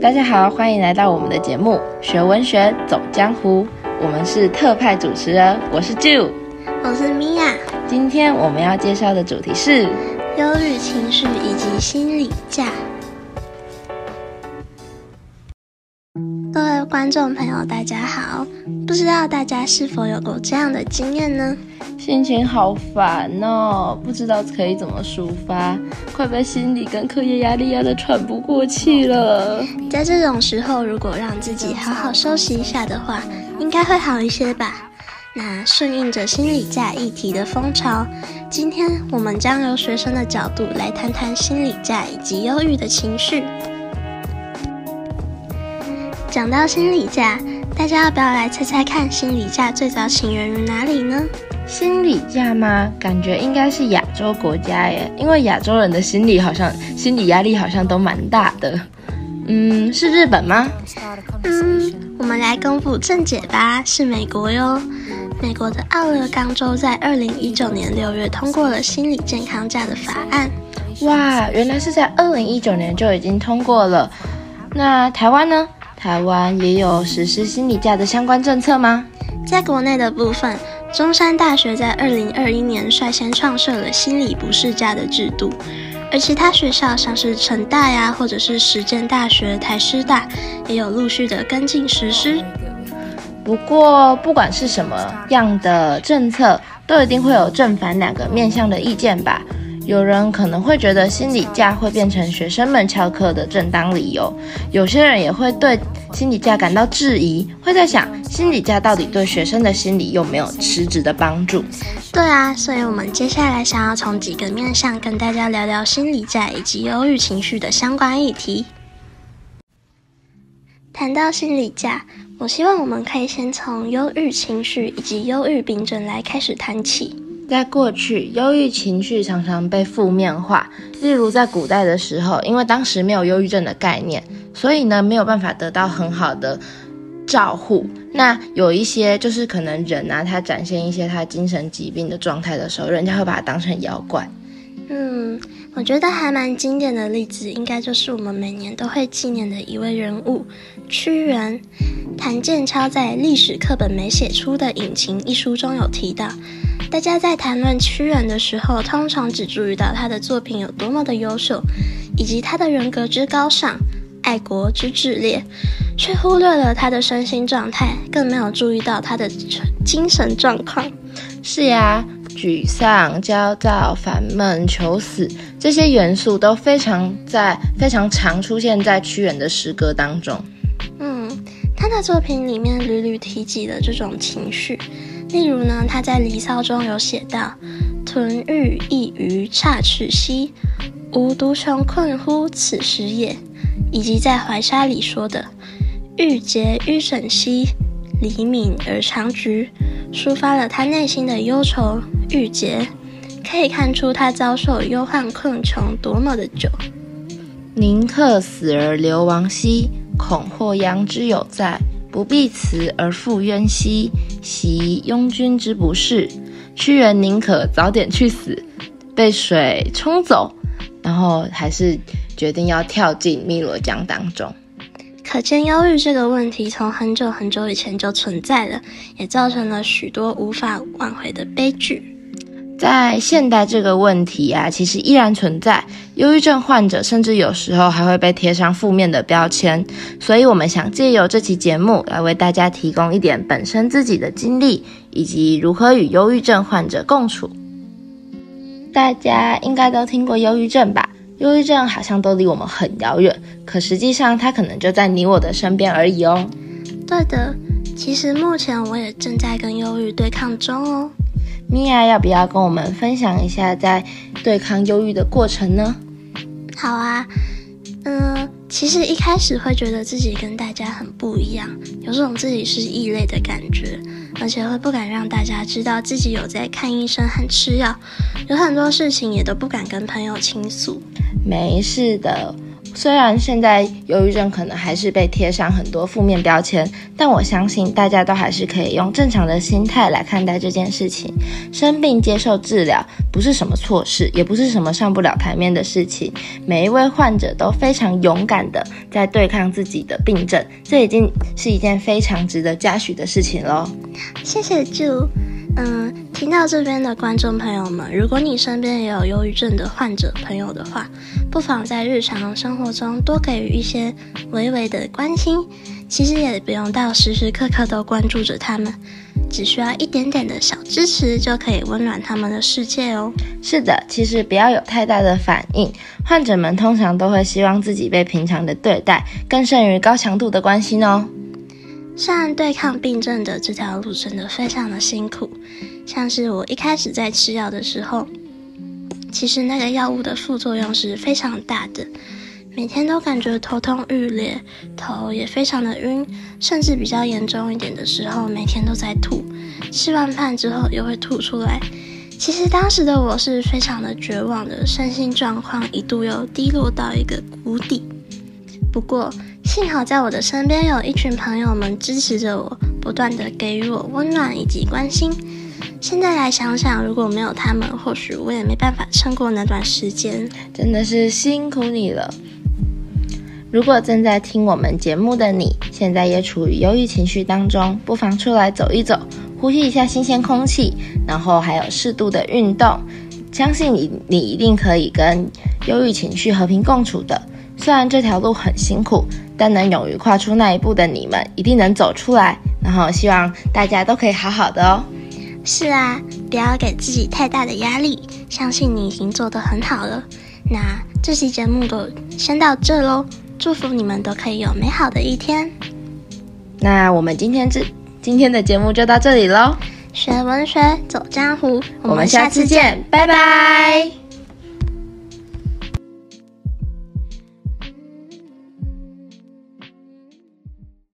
大家好，欢迎来到我们的节目《学文学走江湖》，我们是特派主持人，我是 Jill，我是 Mia。今天我们要介绍的主题是忧郁情绪以及心理假。观众朋友，大家好，不知道大家是否有过这样的经验呢？心情好烦哦，不知道可以怎么抒发，快被心理跟课业压力压得喘不过气了。在这种时候，如果让自己好好休息一下的话，应该会好一些吧。那顺应着心理假议题的风潮，今天我们将由学生的角度来谈谈心理假以及忧郁的情绪。讲到心理假，大家要不要来猜猜看，心理假最早起源于哪里呢？心理假吗？感觉应该是亚洲国家耶，因为亚洲人的心理好像心理压力好像都蛮大的。嗯，是日本吗？嗯，我们来公布正解吧，是美国哟。美国的奥勒冈州在二零一九年六月通过了心理健康假的法案。哇，原来是在二零一九年就已经通过了。那台湾呢？台湾也有实施心理假的相关政策吗？在国内的部分。中山大学在二零二一年率先创设了心理不适假的制度，而其他学校像是成大呀，或者是实践大学、台师大，也有陆续的跟进实施。不过，不管是什么样的政策，都一定会有正反两个面向的意见吧。有人可能会觉得心理假会变成学生们翘课的正当理由，有些人也会对心理假感到质疑，会在想心理假到底对学生的心理有没有实质的帮助？对啊，所以我们接下来想要从几个面向跟大家聊聊心理假以及忧郁情绪的相关议题。谈到心理假，我希望我们可以先从忧郁情绪以及忧郁病症来开始谈起。在过去，忧郁情绪常常被负面化。例如，在古代的时候，因为当时没有忧郁症的概念，所以呢，没有办法得到很好的照护。那有一些就是可能人啊，他展现一些他精神疾病的状态的时候，人家会把他当成妖怪。嗯，我觉得还蛮经典的例子，应该就是我们每年都会纪念的一位人物——屈原。谭建超在《历史课本没写出的隐情》一书中有提到。大家在谈论屈原的时候，通常只注意到他的作品有多么的优秀，以及他的人格之高尚、爱国之炽烈，却忽略了他的身心状态，更没有注意到他的精神状况。是呀，沮丧、焦躁、烦闷、求死，这些元素都非常在非常常出现在屈原的诗歌当中。他的作品里面屡屡提及的这种情绪。例如呢，他在《离骚》中有写到：“豚欲溢于岔齿兮，吾独穷困乎此时也。”以及在《怀沙》里说的：“郁结于枕兮，离泯而长橘。”抒发了他内心的忧愁郁结，可以看出他遭受忧患困穷多么的久。宁客死而流亡兮，恐祸殃之有在。不必辞而复冤兮，袭庸君之不是。屈原宁可早点去死，被水冲走，然后还是决定要跳进汨罗江当中。可见忧郁这个问题从很久很久以前就存在了，也造成了许多无法挽回的悲剧。在现代这个问题啊，其实依然存在。忧郁症患者甚至有时候还会被贴上负面的标签，所以我们想借由这期节目来为大家提供一点本身自己的经历，以及如何与忧郁症患者共处。大家应该都听过忧郁症吧？忧郁症好像都离我们很遥远，可实际上它可能就在你我的身边而已哦。对的，其实目前我也正在跟忧郁对抗中哦。米娅要不要跟我们分享一下在对抗忧郁的过程呢？好啊，嗯，其实一开始会觉得自己跟大家很不一样，有种自己是异类的感觉，而且会不敢让大家知道自己有在看医生和吃药，有很多事情也都不敢跟朋友倾诉。没事的，虽然现在忧郁症可能还是被贴上很多负面标签，但我相信大家都还是可以用正常的心态来看待这件事情。生病接受治疗不是什么错事，也不是什么上不了台面的事情。每一位患者都非常勇敢的在对抗自己的病症，这已经是一件非常值得嘉许的事情喽。谢谢 Ju。嗯，听到这边的观众朋友们，如果你身边也有忧郁症的患者朋友的话，不妨在日常生活中多给予一些微微的关心。其实也不用到时时刻刻都关注着他们，只需要一点点的小支持，就可以温暖他们的世界哦。是的，其实不要有太大的反应，患者们通常都会希望自己被平常的对待，更胜于高强度的关心哦。虽然对抗病症的这条路真的非常的辛苦，像是我一开始在吃药的时候，其实那个药物的副作用是非常大的，每天都感觉头痛欲裂，头也非常的晕，甚至比较严重一点的时候，每天都在吐，吃完饭之后又会吐出来。其实当时的我是非常的绝望的，身心状况一度又低落到一个谷底。不过，幸好在我的身边有一群朋友们支持着我，不断的给予我温暖以及关心。现在来想想，如果没有他们，或许我也没办法撑过那段时间。真的是辛苦你了。如果正在听我们节目的你，现在也处于忧郁情绪当中，不妨出来走一走，呼吸一下新鲜空气，然后还有适度的运动，相信你，你一定可以跟忧郁情绪和平共处的。虽然这条路很辛苦，但能勇于跨出那一步的你们，一定能走出来。然后希望大家都可以好好的哦。是啊，不要给自己太大的压力，相信你已经做得很好了。那这期节目就先到这喽，祝福你们都可以有美好的一天。那我们今天这今天的节目就到这里喽。学文学走江湖，我们下次见，拜拜。拜拜。